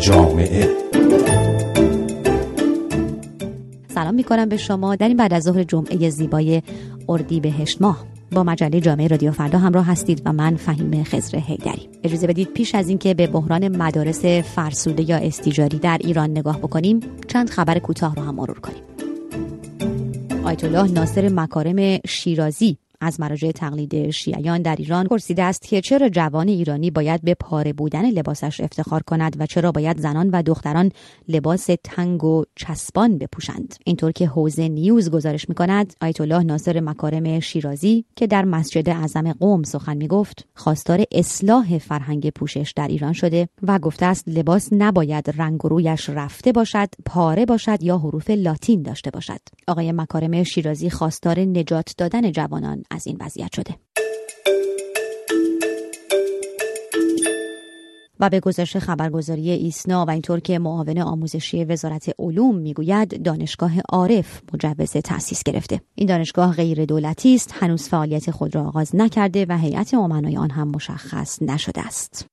جامعه. سلام می کنم به شما. در این بعد از ظهر جمعه زیبای اردی بهشت ماه. با مجله جامعه رادیو فردا همراه هستید و من فهیم خزر هیدری اجازه بدید پیش از اینکه به بحران مدارس فرسوده یا استیجاری در ایران نگاه بکنیم چند خبر کوتاه رو هم مرور کنیم. آیت الله ناصر مکارم شیرازی از مراجع تقلید شیعیان در ایران پرسیده است که چرا جوان ایرانی باید به پاره بودن لباسش افتخار کند و چرا باید زنان و دختران لباس تنگ و چسبان بپوشند. اینطور که حوزه نیوز گزارش می کند آیت الله ناصر مکارم شیرازی که در مسجد اعظم قوم سخن می گفت خواستار اصلاح فرهنگ پوشش در ایران شده و گفته است لباس نباید رنگ رویش رفته باشد پاره باشد یا حروف لاتین داشته باشد. آقای مکارم شیرازی خواستار نجات دادن جوانان از این وضعیت شده. و به گزارش خبرگزاری ایسنا و اینطور که معاون آموزشی وزارت علوم می‌گوید دانشگاه عارف مجوز تأسیس گرفته. این دانشگاه غیر دولتی است هنوز فعالیت خود را آغاز نکرده و هیئت امنای آن هم مشخص نشده است.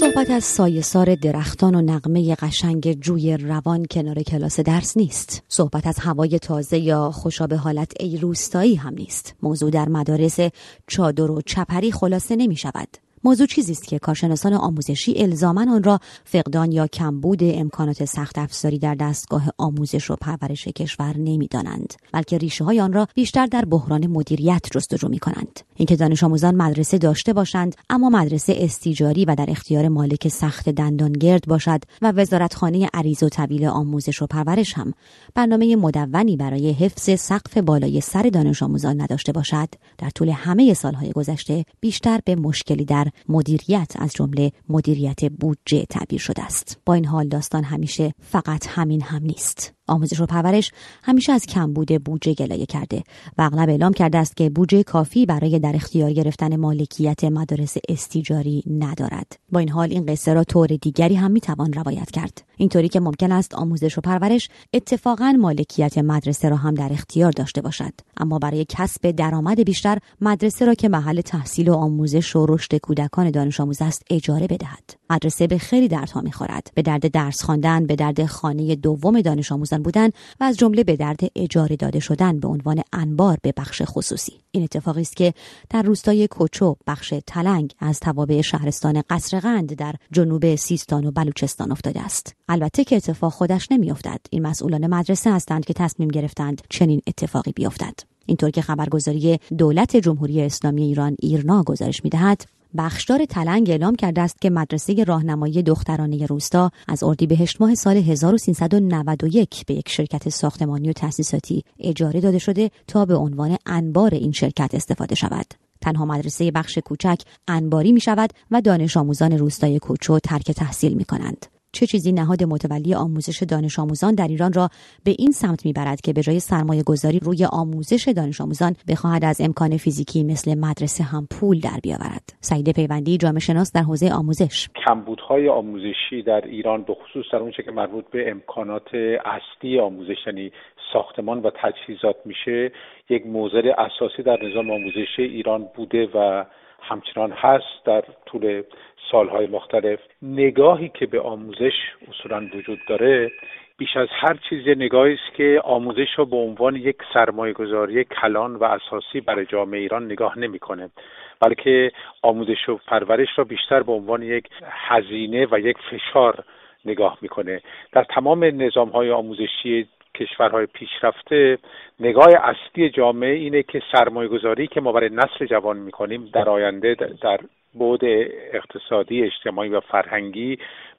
صحبت از سایسار درختان و نقمه قشنگ جوی روان کنار کلاس درس نیست. صحبت از هوای تازه یا خوشا حالت ای روستایی هم نیست. موضوع در مدارس چادر و چپری خلاصه نمی شود. موضوع چیزی است که کارشناسان آموزشی الزاما آن را فقدان یا کمبود امکانات سخت افزاری در دستگاه آموزش و پرورش کشور نمی‌دانند بلکه ریشه های آن را بیشتر در بحران مدیریت جستجو می کنند اینکه دانش آموزان مدرسه داشته باشند اما مدرسه استیجاری و در اختیار مالک سخت دندانگرد باشد و وزارتخانه عریض و طویل آموزش و پرورش هم برنامه مدونی برای حفظ سقف بالای سر دانش آموزان نداشته باشد. در طول همه سالهای گذشته بیشتر به مشکلی در مدیریت از جمله مدیریت بودجه تعبیر شده است. با این حال داستان همیشه فقط همین هم نیست. آموزش و پرورش همیشه از کمبود بودجه گلایه کرده و اغلب اعلام کرده است که بودجه کافی برای در اختیار گرفتن مالکیت مدارس استیجاری ندارد. با این حال این قصه را طور دیگری هم می‌توان روایت کرد. اینطوری که ممکن است آموزش و پرورش اتفاقا مالکیت مدرسه را هم در اختیار داشته باشد. اما برای کسب درآمد بیشتر مدرسه را که محل تحصیل و آموزش و رشد کودکان دانش آموز است اجاره بدهد. مدرسه به خیلی دردها می‌خورد. به درد درس خواندن به درد خانه دوم دانش آموزان بودن و از جمله به درد اجاره داده شدن به عنوان انبار به بخش خصوصی. این اتفاقی است که در روستای کوچو بخش تلنگ از توابع شهرستان قصرقند در جنوب سیستان و بلوچستان افتاده است. البته که اتفاق خودش نمیافتد. این مسئولان مدرسه هستند که تصمیم گرفتند چنین اتفاقی بیفتد. اینطور که خبرگزاری دولت جمهوری اسلامی ایران ایرنا گزارش می‌دهد بخشدار تلنگ اعلام کرده است که مدرسه راهنمایی دخترانه روستا از اردیبهشت ماه سال 1391 به یک شرکت ساختمانی و تأسیساتی اجاره داده شده تا به عنوان انبار این شرکت استفاده شود. تنها مدرسه بخش کوچک انباری می شود و دانش آموزان روستای کوچو ترک تحصیل می کنند. چه چیزی نهاد متولی آموزش دانش آموزان در ایران را به این سمت می‌برد که به جای سرمایه گذاری روی آموزش دانش آموزان بخواهد از امکان فیزیکی مثل مدرسه هم پول در بیاورد. سعید پیوندی جامعه شناس در حوزه آموزش. کمبودهای آموزشی در ایران به خصوص در اونچه که مربوط به امکانات اصلی آموزش یعنی ساختمان و تجهیزات میشه یک موضع اساسی در نظام آموزشی ایران بوده و همچنان هست در طول سالهای مختلف. نگاهی که به آموزش اصولا وجود داره بیش از هر چیز نگاهی است که آموزش را به عنوان یک سرمایه گذاری کلان و اساسی برای جامعه ایران نگاه نمی‌کنه. بلکه آموزش و پرورش را بیشتر به عنوان یک هزینه و یک فشار نگاه می‌کنه. در تمام نظام های آموزشی کشورهای پیشرفته نگاه اصلی جامعه اینه که سرمایه گذاری که ما برای نسل جوان می‌کنیم در آینده در بعد اقتصادی اجتماعی و فرهنگی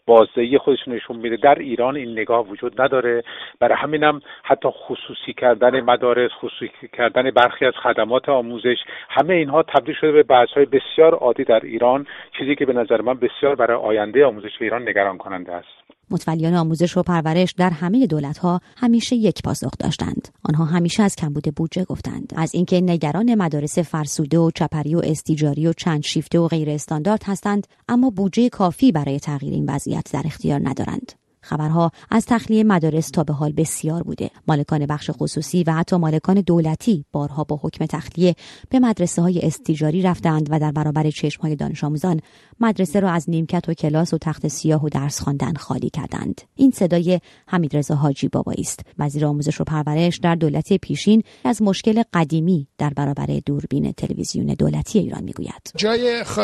بازدهی خودش نشون میده. در ایران این نگاه وجود نداره. برای همینم حتی خصوصی کردن مدارس خصوصی کردن برخی از خدمات آموزش همه اینها تبدیل شده به بحث های بسیار عادی در ایران چیزی که به نظر من بسیار برای آینده آموزش ایران نگران کننده است. متولیان آموزش و پرورش در همه ها همیشه یک پاسخ داشتند. آنها همیشه از کمبود بودجه گفتند. از اینکه نگران مدارس فرسوده و چپری و استیجاری و چند شیفته و غیر استاندارد هستند اما بودجه کافی برای تغییر این وضعیت در اختیار ندارند. خبرها از تخلیه مدارس تا به حال بسیار بوده. مالکان بخش خصوصی و حتی مالکان دولتی بارها با حکم تخلیه به مدرسه های استیجاری رفتند و در برابر چشم های دانش آموزان مدرسه را از نیمکت و کلاس و تخت سیاه و درس خواندن خالی کردند. این صدای حمیدرضا حاجی بابایی است. وزیر آموزش و پرورش در دولت پیشین از مشکل قدیمی در برابر دوربین تلویزیون دولتی ایران می‌گوید. جای خ...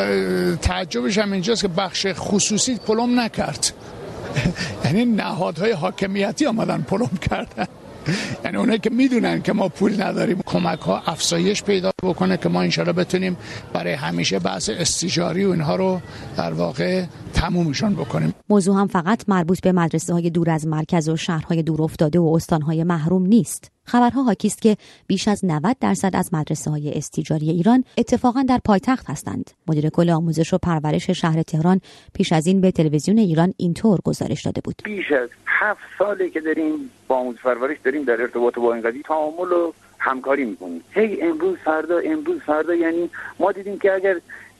تعجبش هم اینجاست که بخش خصوصی پلم نکرد. یعنی نهادهای حاکمیتی آمدن پلم کردن. یعنی اونایی که می‌دونن که ما پول نداریم کمک ها افزایش پیدا بکنه که ما انشالله بتونیم برای همیشه بحث استیجاری و اینها رو در واقع تمومشان بکنیم. موضوع هم فقط مربوط به مدرسه های دور از مرکز و شهرهای دور افتاده و استانهای محروم نیست. خبرها حاکی است که بیش از 90 درصد از مدرسه های استیجاری ایران اتفاقا در پایتخت هستند. مدیر کل آموزش و پرورش شهر تهران پیش از این به تلویزیون ایران اینطور گزارش داده بود. بیش از هفت ساله که داریم با آموزش پرورش داریم در ارتباط با این قضیه تعامل و همکاری می‌کنیم. هی امروز فردا امروز فردا یعنی ما دیدیم که اگر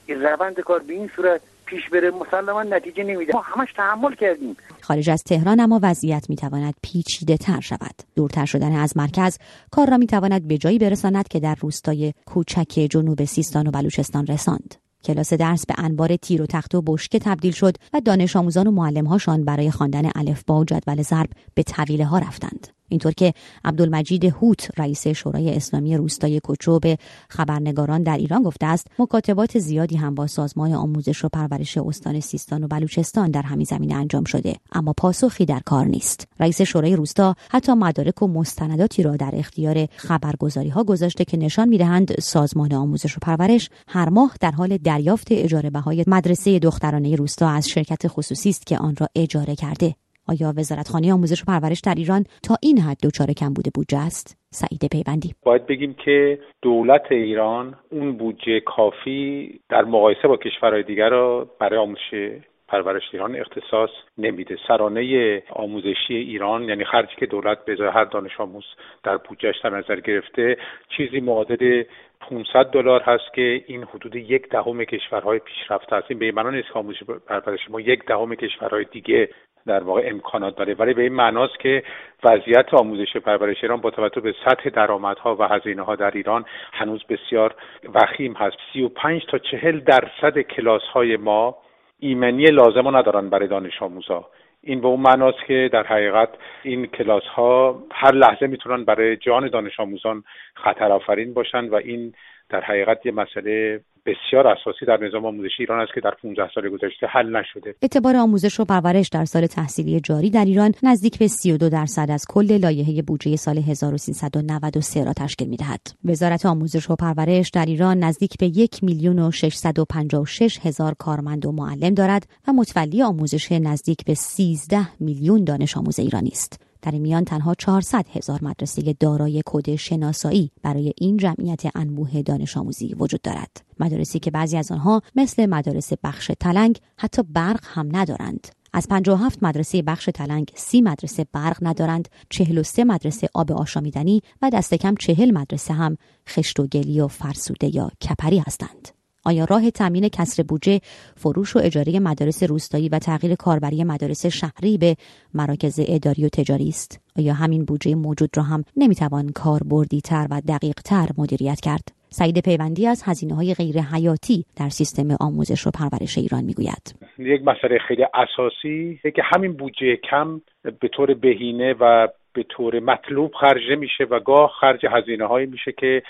روند کار به این صورت پیش بره مسلما نتیجه نمیده. ما همش تحمل کردیم. خارج از تهران اما وضعیت می‌تواند پیچیده تر شود. دورتر شدن از مرکز کار را می‌تواند به جایی برساند که در روستای کوچک جنوب سیستان و بلوچستان رساند. کلاس درس به انبار تیر و تخت و بشکه تبدیل شد و دانش آموزان و معلمهاشان برای خواندن الفبا و جدول ضرب به طویله ها رفتند. اینطور که عبدالمجید هوت رئیس شورای اسلامی روستای کوچو به خبرنگاران در ایران گفته است مکاتبات زیادی هم با سازمان آموزش و پرورش استان سیستان و بلوچستان در همین زمینه انجام شده. اما پاسخی در کار نیست. رئیس شورای روستا حتی مدارک و مستنداتی را در اختیار خبرگزاری ها گذاشته که نشان می‌دهند سازمان آموزش و پرورش هر ماه در حال دریافت اجاره بهای مدرسه دخترانه روستا از شرکت خصوصی است که آن را اجاره کرده. آیا وزارتخانه آموزش و پرورش در ایران تا این حد دچار بوده بودجه است؟ سعید پیوندی. باید بگیم که دولت ایران اون بودجه کافی در مقایسه با کشورهای دیگر را برای آموزش پرورش ایران اختصاص نمیده. سرانه آموزشی ایران یعنی خرجی که دولت به هر دانش آموز در بودجهش در نظر گرفته چیزی معادل 500 دلار هست که این حدود یک دهم کشورهای پیشرفته هست این به که آموزش پرورش ما یک دهم کشورهای دیگه در واقع امکانات داره. ولی به این معناست که وضعیت آموزش پرورش ایران با توجه به سطح درآمدها و هزینه ها در ایران هنوز بسیار وخیم هست. 35 تا 40 درصد کلاس های ما ایمنی لازم ندارن برای دانش آموزا. این به اون معناست که در حقیقت این کلاس ها هر لحظه می‌تونن برای جان دانش آموزان خطر آفرین باشن و این در حقیقت یه مسئله بسیار اساسی در نظام آموزشی ایران است که در 15 سال گذشته حل نشده. اعتبار آموزش و پرورش در سال تحصیلی جاری در ایران نزدیک به 32 درصد از کل لایحه بودجه سال 1393 را تشکیل می‌دهد. وزارت آموزش و پرورش در ایران نزدیک به یک میلیون و 656 هزار کارمند و معلم دارد و متولی آموزش نزدیک به 13 میلیون دانش آموز ایرانی است. در میان تنها 400 هزار مدرسه دارای کد شناسایی برای این جمعیت انبوه دانش آموزی وجود دارد. مدارسی که بعضی از آنها مثل مدارس بخش تلنگ حتی برق هم ندارند. از 57 مدرسه بخش تلنگ 30 مدرسه برق ندارند 43 مدرسه آب آشامیدنی و دست کم 40 مدرسه هم خشت و گلی و فرسوده یا کپری هستند آیا راه تامین کسر بودجه فروش و اجاره مدارس روستایی و تغییر کاربری مدارس شهری به مراکز اداری و تجاری است؟ آیا همین بودجه موجود را هم نمی‌توان کاربردی تر و دقیق تر مدیریت کرد؟ سعید پیوندی از هزینه های غیر حیاتی در سیستم آموزش و پرورش ایران می‌گوید. یک مسئله خیلی اساسی که همین بودجه کم به طور بهینه و به طور مطلوب خرج میشه و گاه خرج هزینه هایی میشه که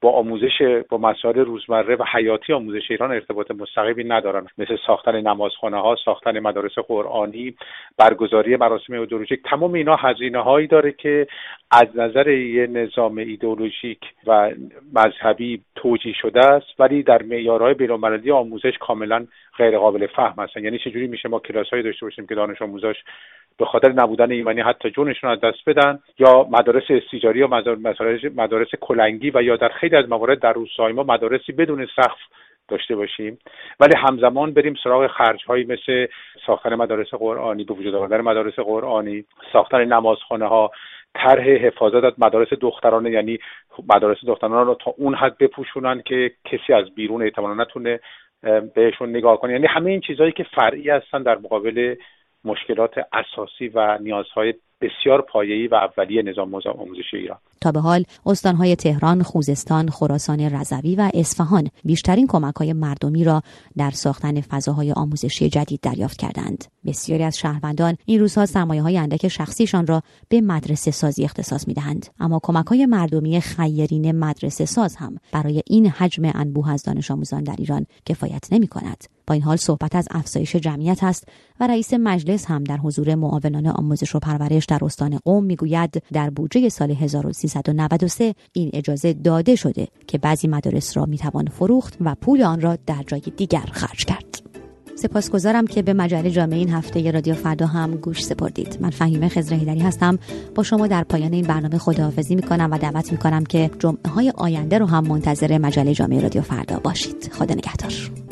با آموزش با مسائل روزمره و حیاتی آموزش ایران ارتباط مستقیمی ندارن. مثل ساختن نمازخانه ها ساختن مدارس قرآنی برگزاری مراسم ایدئولوژیک تمام اینا هزینه هایی داره که از نظر یه نظام ایدئولوژیک و مذهبی توجیه شده است ولی در معیارهای بینالمللی آموزش کاملا غیر قابل فهم هستن. یعنی چجوری میشه ما کلاس داشته باشیم که دانش آموزاش به خاطر نبودن ایمنی حتی جونشون از دست بدن یا مدارس استیجاری یا مدارس کلنگی و یا در خیلی از موارد در روستای ما مدارسی بدون سقف داشته باشیم. ولی همزمان بریم سراغ خرج هایی مثل ساختن مدارس قرآنی به وجود آوردن مدارس قرآنی ساختن نمازخانه ها طرح حفاظت از مدارس دخترانه یعنی مدارس دخترانه رو تا اون حد بپوشونن که کسی از بیرون احتمالا نتونه بهشون نگاه کنه. یعنی همه این چیزهایی که فرعی هستن در مقابل مشکلات اساسی و نیازهای بسیار پایه‌ای و اولیه نظام آموزشی ایران تا به حال استانهای تهران، خوزستان، خراسان رضوی و اصفهان بیشترین کمک‌های مردمی را در ساختن فضاهای آموزشی جدید دریافت کردند. بسیاری از شهروندان این روزها های اندک شخصیشان را به مدرسه سازی اختصاص می‌دهند. اما کمک‌های مردمی خیرین مدرسه ساز هم برای این حجم انبوه از دانش آموزان در ایران کفایت نمی‌کند. با این حال صحبت از افزایش جمعیت است و رئیس مجلس هم در حضور معاونان آموزش و پرورش در استان قوم می‌گوید در بودجه سال 1393 این اجازه داده شده که بعضی مدارس را می‌توان فروخت و پول آن را در جای دیگر خرج کرد. سپاسگزارم که به مجله جامعه این هفته رادیو فردا هم گوش سپردید. من فهیمه خزر هستم. با شما در پایان این برنامه خداحافظی می‌کنم و دعوت می‌کنم که جمعه های آینده رو هم منتظر مجله جامعه رادیو فردا باشید. خدا نگهدار.